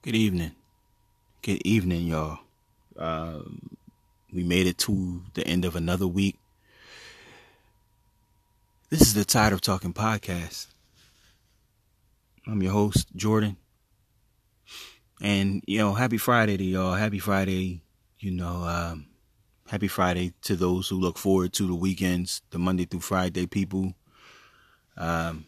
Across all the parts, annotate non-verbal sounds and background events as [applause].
Good evening. Good evening, y'all. Um, we made it to the end of another week. This is the Tired of Talking podcast. I'm your host, Jordan. And, you know, happy Friday to y'all. Happy Friday, you know, um, happy Friday to those who look forward to the weekends, the Monday through Friday people. Um,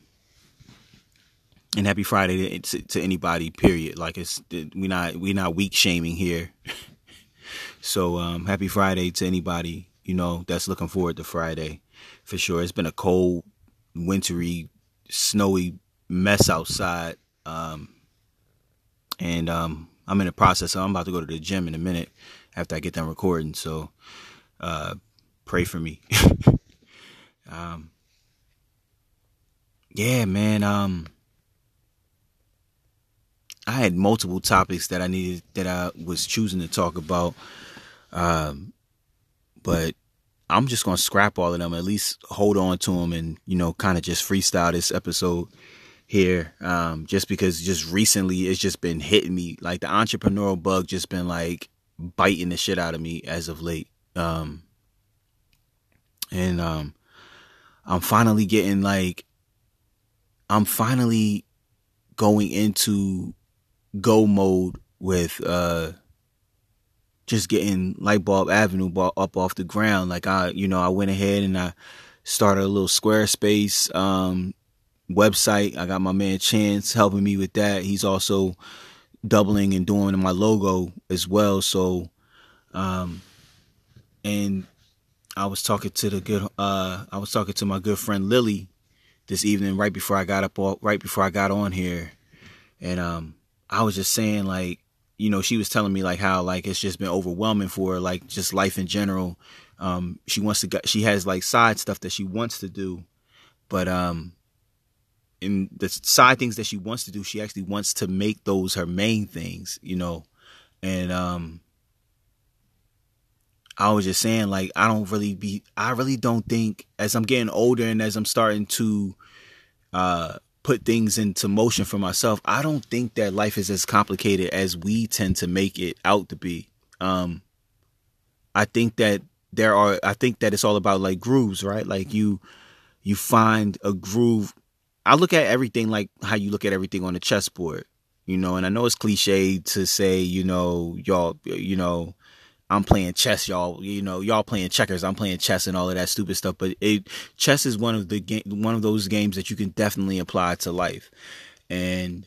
and happy Friday to, to, anybody. Period. Like it's we not we not weak shaming here. [laughs] so um, happy Friday to anybody you know that's looking forward to Friday for sure. It's been a cold, wintry, snowy mess outside, um, and um, I'm in the process. I'm about to go to the gym in a minute after I get done recording. So uh, pray for me. [laughs] um, yeah, man. I had multiple topics that I needed that I was choosing to talk about, um, but I'm just gonna scrap all of them. At least hold on to them, and you know, kind of just freestyle this episode here. Um, just because just recently it's just been hitting me like the entrepreneurial bug just been like biting the shit out of me as of late. Um, and um, I'm finally getting like I'm finally going into go mode with uh just getting Lightbulb Avenue up off the ground. Like I, you know, I went ahead and I started a little Squarespace um, website. I got my man Chance helping me with that. He's also doubling and doing my logo as well. So, um, and I was talking to the good, uh, I was talking to my good friend Lily this evening right before I got up, right before I got on here, and um, I was just saying like, you know, she was telling me like how like it's just been overwhelming for her, like just life in general. Um, she wants to get, she has like side stuff that she wants to do, but um, in the side things that she wants to do, she actually wants to make those her main things, you know, and um. I was just saying, like, I don't really be, I really don't think as I'm getting older and as I'm starting to, uh, put things into motion for myself, I don't think that life is as complicated as we tend to make it out to be. Um, I think that there are I think that it's all about like grooves, right? Like you you find a groove. I look at everything like how you look at everything on the chessboard, you know, and I know it's cliche to say, you know, y'all, you know, I'm playing chess, y'all. You know, y'all playing checkers. I'm playing chess and all of that stupid stuff. But it, chess is one of the game, one of those games that you can definitely apply to life. And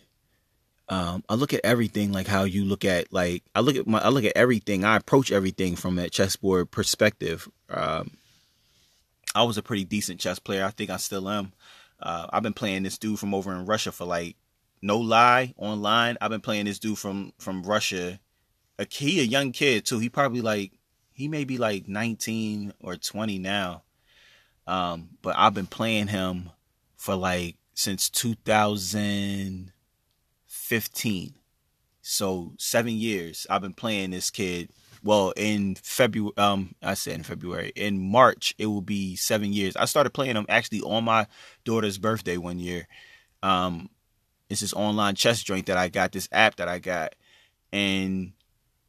um, I look at everything like how you look at like I look at my I look at everything. I approach everything from that chessboard perspective. Um, I was a pretty decent chess player. I think I still am. Uh, I've been playing this dude from over in Russia for like no lie online. I've been playing this dude from from Russia a he a young kid too. He probably like he may be like 19 or 20 now. Um, but I've been playing him for like since 2015. So seven years I've been playing this kid. Well, in February, um, I said in February. In March, it will be seven years. I started playing him actually on my daughter's birthday one year. Um, it's this online chess joint that I got, this app that I got, and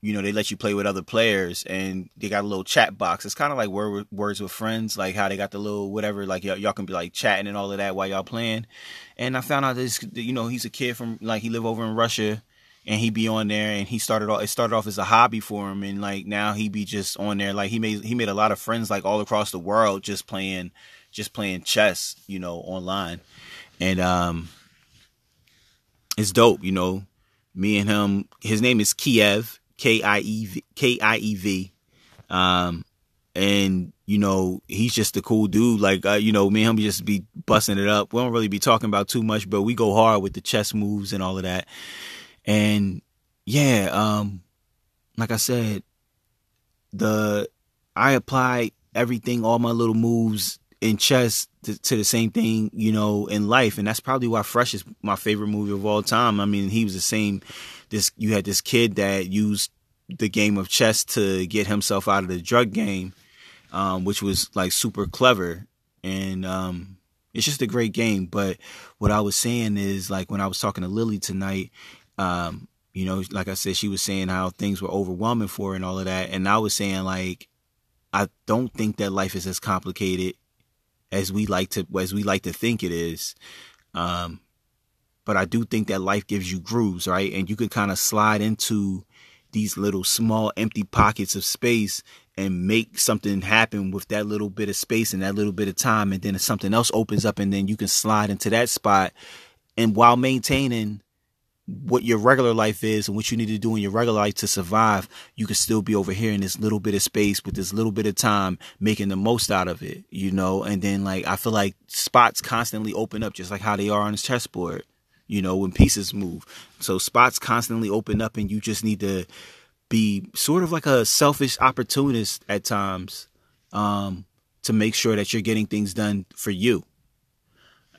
you know, they let you play with other players and they got a little chat box. It's kind of like word, words with friends, like how they got the little whatever, like y'all, y'all can be like chatting and all of that while y'all playing. And I found out this, you know, he's a kid from like he live over in Russia and he be on there and he started off, it started off as a hobby for him. And like now he be just on there. Like he made, he made a lot of friends like all across the world just playing, just playing chess, you know, online. And, um, it's dope, you know, me and him, his name is Kiev K I E V K I E V. Um, and you know he's just a cool dude. Like uh, you know, me and him just be busting it up. We don't really be talking about too much, but we go hard with the chess moves and all of that. And yeah, um, like I said, the I apply everything, all my little moves in chess to, to, the same thing, you know, in life, and that's probably why Fresh is my favorite movie of all time. I mean, he was the same this you had this kid that used the game of chess to get himself out of the drug game, um, which was like super clever and um, it's just a great game. But what I was saying is like when I was talking to Lily tonight, um, you know, like I said, she was saying how things were overwhelming for her and all of that. And I was saying like, I don't think that life is as complicated as we like to as we like to think it is. Um, but I do think that life gives you grooves, right? And you can kind of slide into these little small empty pockets of space and make something happen with that little bit of space and that little bit of time and then something else opens up and then you can slide into that spot and while maintaining what your regular life is and what you need to do in your regular life to survive, you can still be over here in this little bit of space with this little bit of time, making the most out of it, you know? And then like, I feel like spots constantly open up just like how they are on this chessboard, you know, when pieces move. So spots constantly open up and you just need to be sort of like a selfish opportunist at times, um, to make sure that you're getting things done for you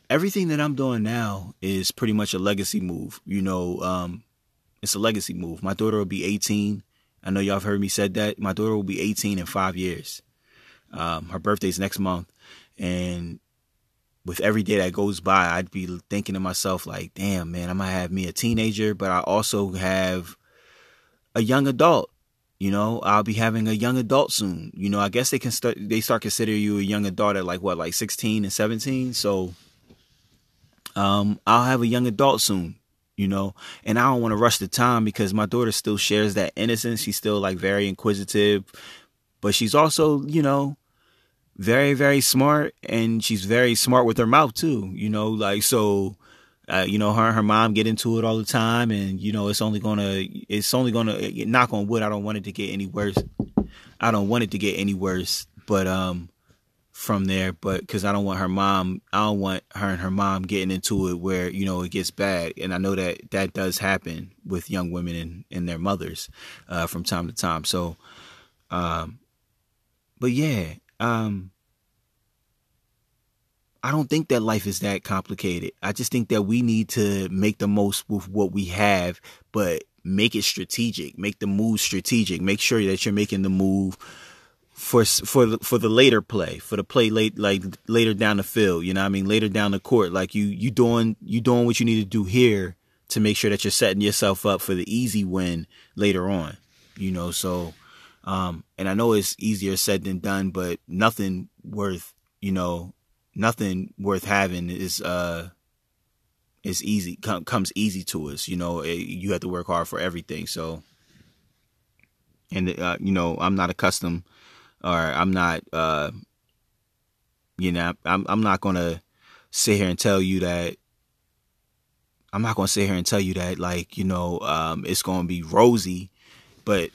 everything that I'm doing now is pretty much a legacy move. You know, um, it's a legacy move. My daughter will be 18. I know y'all have heard me said that. My daughter will be 18 in five years. Um, her birthday's next month, and with every day that goes by, I'd be thinking to myself like, "Damn, man, I might have me a teenager, but I also have a young adult." You know, I'll be having a young adult soon. You know, I guess they can start. They start considering you a young adult at like what, like 16 and 17. So um, I'll have a young adult soon, you know, and I don't want to rush the time because my daughter still shares that innocence. She's still like very inquisitive, but she's also, you know, very, very smart and she's very smart with her mouth too, you know, like, so, uh, you know, her and her mom get into it all the time and, you know, it's only gonna, it's only gonna, knock on wood, I don't want it to get any worse. I don't want it to get any worse, but, um, from there, but because I don't want her mom, I don't want her and her mom getting into it where you know it gets bad, and I know that that does happen with young women and, and their mothers uh, from time to time. So, um, but yeah, um, I don't think that life is that complicated. I just think that we need to make the most with what we have, but make it strategic, make the move strategic, make sure that you're making the move for for for the later play, for the play late like later down the field, you know I mean, later down the court, like you you doing you doing what you need to do here to make sure that you're setting yourself up for the easy win later on. You know, so um and I know it's easier said than done, but nothing worth, you know, nothing worth having is uh is easy com- comes easy to us, you know, it, you have to work hard for everything. So and uh, you know, I'm not accustomed or I'm not, uh, you know, I'm I'm not gonna sit here and tell you that. I'm not gonna sit here and tell you that like you know um, it's gonna be rosy, but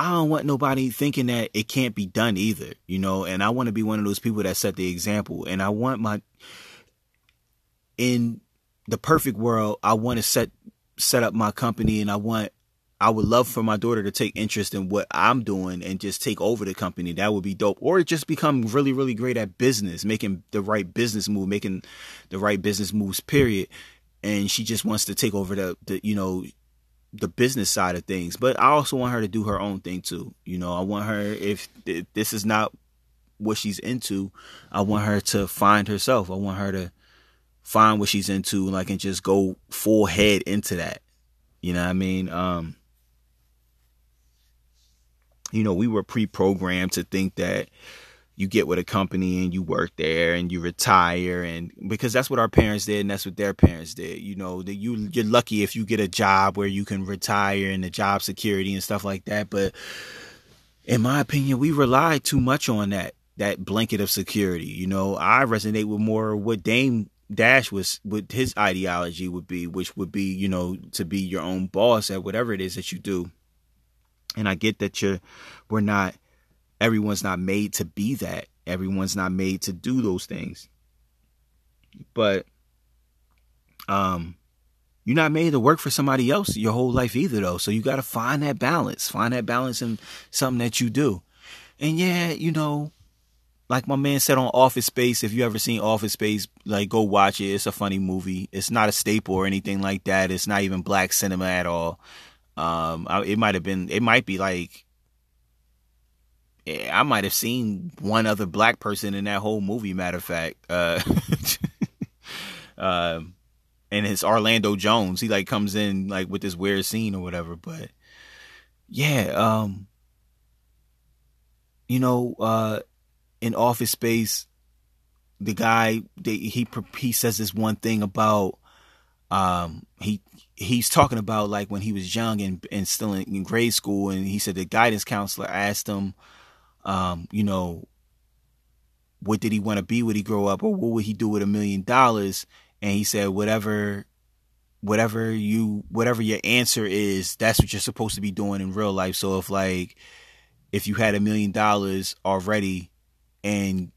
I don't want nobody thinking that it can't be done either, you know. And I want to be one of those people that set the example. And I want my in the perfect world, I want to set set up my company, and I want I would love for my daughter to take interest in what I'm doing and just take over the company. That would be dope. Or just become really, really great at business, making the right business move, making the right business moves, period. And she just wants to take over the, the you know, the business side of things. But I also want her to do her own thing too. You know, I want her, if, if this is not what she's into, I want her to find herself. I want her to find what she's into, like, and just go full head into that. You know what I mean? Um, you know, we were pre-programmed to think that you get with a company and you work there and you retire and because that's what our parents did and that's what their parents did. You know that you you're lucky if you get a job where you can retire and the job security and stuff like that. But in my opinion we rely too much on that that blanket of security. You know i resonate with more what dame dash was what his ideology would be which would be you know to be your own boss at whatever it is that you do. And I get that you're, we're not, everyone's not made to be that. Everyone's not made to do those things. But, um, you're not made to work for somebody else your whole life either, though. So you got to find that balance. Find that balance in something that you do. And yeah, you know, like my man said on Office Space, if you ever seen Office Space, like go watch it. It's a funny movie. It's not a staple or anything like that. It's not even black cinema at all. Um, it might have been, it might be like, I might have seen one other black person in that whole movie. Matter of fact, uh, uh, [laughs] and it's Orlando Jones. He like comes in like with this weird scene or whatever. But yeah, um, you know, uh, in Office Space, the guy they, he he says this one thing about um he he's talking about like when he was young and and still in, in grade school, and he said the guidance counselor asked him, um, you know, what did he want to be when he grow up, or what would he do with a million dollars? And he said, whatever, whatever you, whatever your answer is, that's what you're supposed to be doing in real life. So if like, if you had a million dollars already, and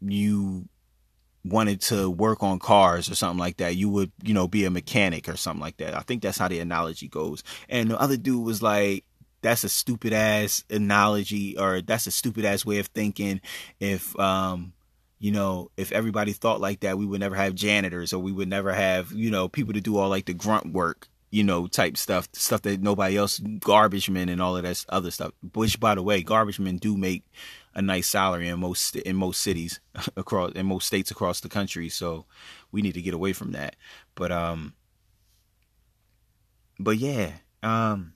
you wanted to work on cars or something like that, you would, you know, be a mechanic or something like that. I think that's how the analogy goes. And the other dude was like, that's a stupid ass analogy or that's a stupid ass way of thinking. If, um, you know, if everybody thought like that, we would never have janitors or we would never have, you know, people to do all like the grunt work, you know, type stuff, stuff that nobody else, garbage men and all of that other stuff. Which, by the way, garbage men do make a nice salary in most in most cities [laughs] across in most states across the country. So we need to get away from that. But um, but yeah, um,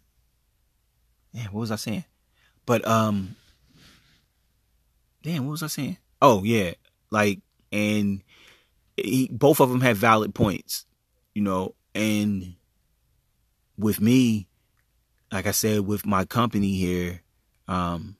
yeah. What was I saying? But um, damn, what was I saying? Oh yeah, like and he, both of them have valid points, you know, and with me, like I said, with my company here, um,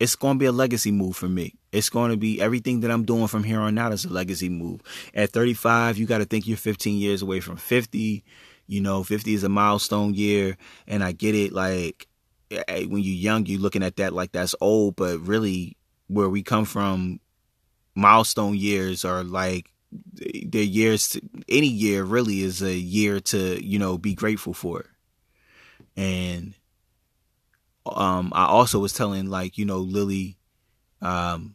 it's going to be a legacy move for me. It's going to be everything that I'm doing from here on out is a legacy move. At 35, you got to think you're 15 years away from 50. You know, 50 is a milestone year, and I get it. Like when you're young, you're looking at that like that's old, but really, where we come from, milestone years are like they're years. To, any year really is a year to you know be grateful for, and um, I also was telling like you know Lily, um,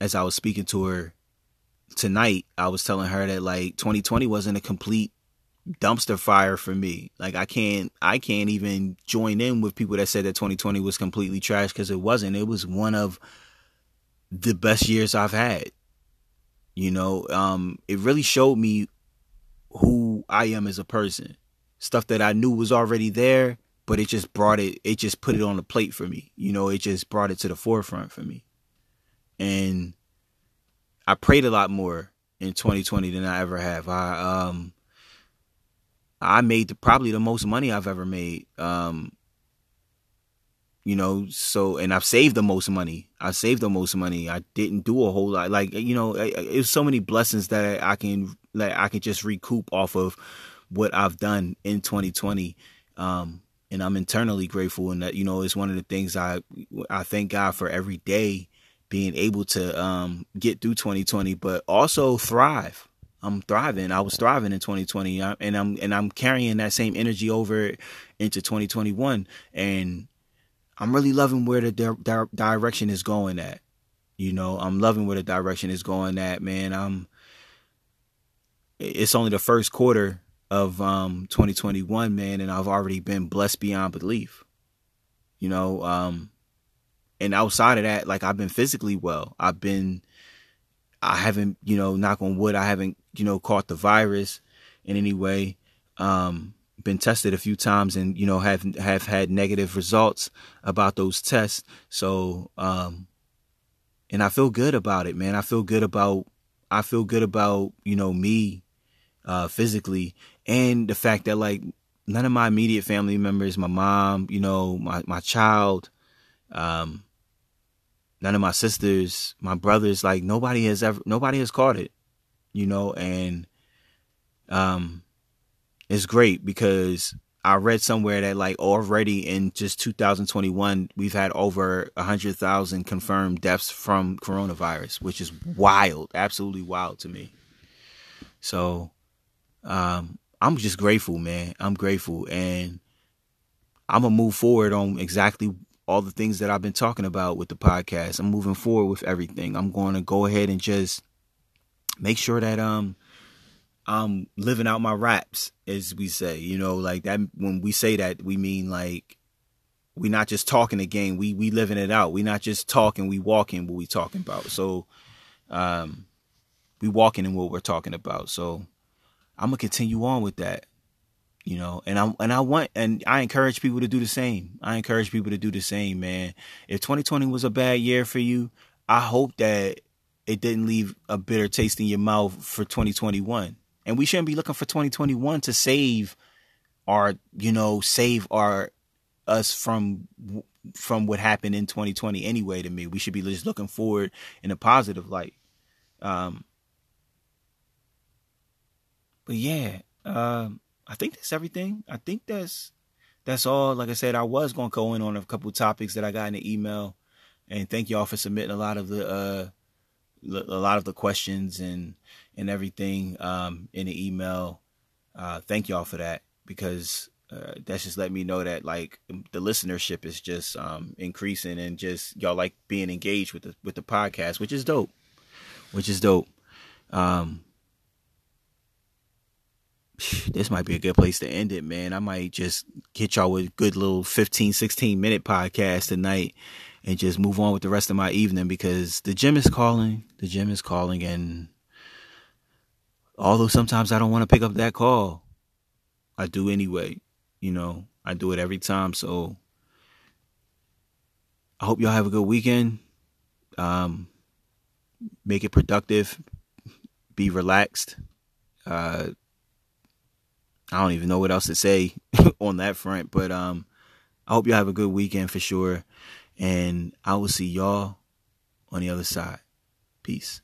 as I was speaking to her tonight, I was telling her that like 2020 wasn't a complete dumpster fire for me. Like I can't I can't even join in with people that said that 2020 was completely trash because it wasn't. It was one of the best years I've had. You know, um, it really showed me who I am as a person. Stuff that I knew was already there but it just brought it it just put it on the plate for me you know it just brought it to the forefront for me and i prayed a lot more in 2020 than i ever have i um i made the, probably the most money i've ever made um you know so and i've saved the most money. I saved the most money. I didn't do a whole lot. Like you know it, was so many blessings that i can that i can just recoup off of what i've done in 2020 um and I'm internally grateful and that you know it's one of the things I I thank God for every day being able to um, get through 2020 but also thrive. I'm thriving. I was thriving in 2020 and I'm and I'm carrying that same energy over into 2021 and I'm really loving where the di- direction is going at. You know, I'm loving where the direction is going at, man. I'm it's only the first quarter of um 2021, man, and I've already been blessed beyond belief. You know, um and outside of that, like I've been physically well. I've been I haven't, you know, knock on wood, I haven't, you know, caught the virus in any way. Um been tested a few times and you know have have had negative results about those tests. So um and I feel good about it, man. I feel good about I feel good about, you know, me uh physically and the fact that like none of my immediate family members, my mom, you know, my my child, um, none of my sisters, my brothers, like nobody has ever nobody has caught it, you know, and um it's great because I read somewhere that like already in just 2021 we've had over 100,000 confirmed deaths from coronavirus, which is wild, absolutely wild to me. So um I'm just grateful, man. I'm grateful, and I'm gonna move forward on exactly all the things that I've been talking about with the podcast. I'm moving forward with everything. I'm going to go ahead and just make sure that um I'm living out my raps, as we say. You know, like that. When we say that, we mean like we're not just talking the game. We we living it out. We're not just talking. We walking what we talking about. So, um, we walking in what we're talking about. So I'm gonna continue on with that. You know, and I and I want and I encourage people to do the same. I encourage people to do the same, man. If 2020 was a bad year for you, I hope that it didn't leave a bitter taste in your mouth for 2021. And we shouldn't be looking for 2021 to save our, you know, save our us from from what happened in 2020 anyway to me. We should be just looking forward in a positive light. Um but yeah, um I think that's everything. I think that's that's all. Like I said, I was to go in on a couple topics that I got in the email, and thank y'all for submitting a lot of the uh, a lot of the questions and and everything um, in the email. Uh, thank y'all for that because uh, that's just let me know that like the listenership is just um, increasing and just y'all like being engaged with the with the podcast, which is dope. Which is dope. Um, this might be a good place to end it, man. I might just get y'all with a good little 15, 16 minute podcast tonight and just move on with the rest of my evening because the gym is calling. The gym is calling. And although sometimes I don't want to pick up that call, I do anyway. You know, I do it every time. So I hope y'all have a good weekend. Um, make it productive. Be relaxed. Uh, I don't even know what else to say [laughs] on that front, but um, I hope y'all have a good weekend for sure. And I will see y'all on the other side. Peace.